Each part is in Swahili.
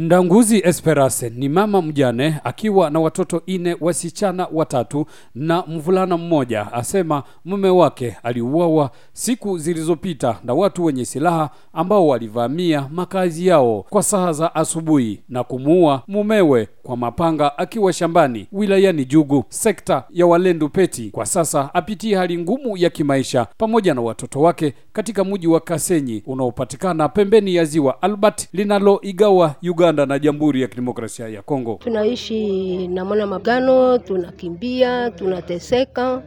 Ndanguzi Esperance ni mama mjane akiwa na watoto ine wasichana watatu na mvulana mmoja, asema mume wake aliuawa siku zilizopita na watu wenye silaha ambao walivamia makazi yao kwa saa za asubuhi na kumuua mumewe kwa mapanga akiwa shambani wilayani Jugu, sekta ya Walendu Peti. Kwa sasa apitia hali ngumu ya kimaisha pamoja na watoto wake katika mji wa Kasenyi unaopatikana pembeni ya ziwa Albert linaloigawa Uganda na Jamhuri ya Kidemokrasia ya Kongo. Tunaishi namona mapigano, tunakimbia, tunateseka,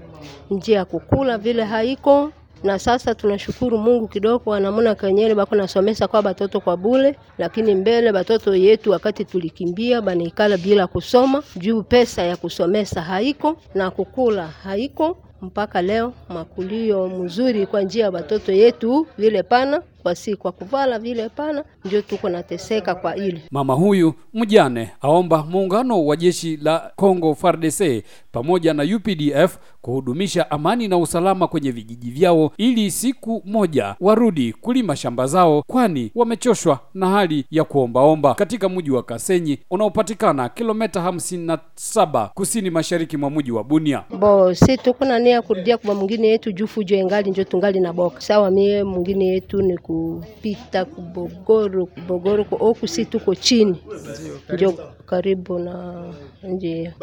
njia ya kukula vile haiko na sasa tunashukuru Mungu kidogo, anamona kenyele bako nasomesa kwa batoto kwa bule, lakini mbele batoto yetu wakati tulikimbia banaikala bila kusoma juu pesa ya kusomesa haiko na kukula haiko. Mpaka leo makulio mzuri kwa njia ya batoto yetu vile pana kwa si kwa kuvala vile pana, ndio tuko nateseka kwa ile. Mama huyu mjane aomba muungano wa jeshi la Kongo FARDC pamoja na UPDF kuhudumisha amani na usalama kwenye vijiji vyao ili siku moja warudi kulima shamba zao, kwani wamechoshwa na hali ya kuombaomba katika mji wa Kasenyi unaopatikana kilomita hamsini na saba kusini mashariki mwa mji wa Bunia. Bo si tuko na nia kurudia kwa mwingine yetu juu fujo engali njo tungali na boka sawa. Mie mwingine yetu ni kupita kubogoro kubogoro huku si tuko chini ndio karibu na njia.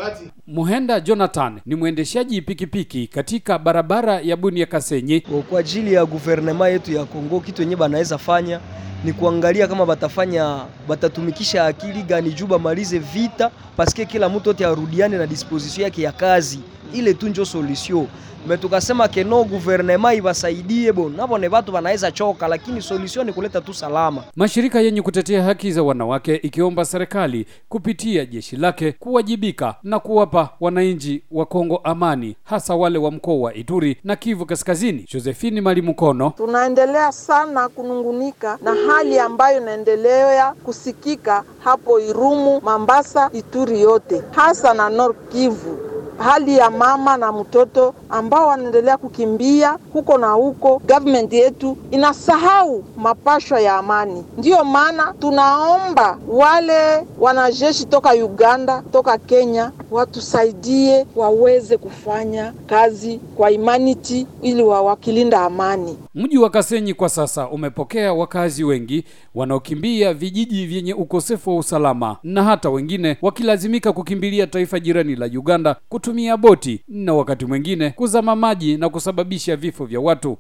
Muhenda Jonathan ni mwendeshaji pikipiki katika barabara ya Bunia Kasenyi. Kwa ajili ya guvernema yetu ya Kongo, kitu yenye banaweza fanya ni kuangalia kama batafanya batatumikisha akili gani juu bamalize vita, paske kila mtu yote arudiane na disposition yake ya kazi, ile tu njo solution me tukasema keno guvernema ibasaidie bo nabo ne batu banaweza choka, lakini solution ni kuleta tu salama. Mashirika yenye kutetea haki za wanawake ikiomba serikali kupitia jeshi lake kuwajibika na kuwapa wananchi wa Kongo amani, hasa wale wa mkoa wa Ituri na Kivu Kaskazini. Josephine Malimukono: tunaendelea sana kunungunika na hali ambayo inaendelea kusikika hapo Irumu, Mambasa, Ituri yote hasa na Nord Kivu hali ya mama na mtoto ambao wanaendelea kukimbia huko na huko. Government yetu inasahau mapashwa ya amani. Ndiyo maana tunaomba wale wanajeshi toka Uganda, toka Kenya watusaidie waweze kufanya kazi kwa humanity ili wawakilinda amani. Mji wa Kasenyi kwa sasa umepokea wakazi wengi wanaokimbia vijiji vyenye ukosefu wa usalama na hata wengine wakilazimika kukimbilia taifa jirani la Uganda kutumia boti na wakati mwingine kuzama maji na kusababisha vifo vya watu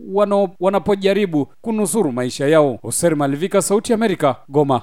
wanapojaribu kunusuru maisha yao. Hoser Malivika, Sauti Amerika, Goma.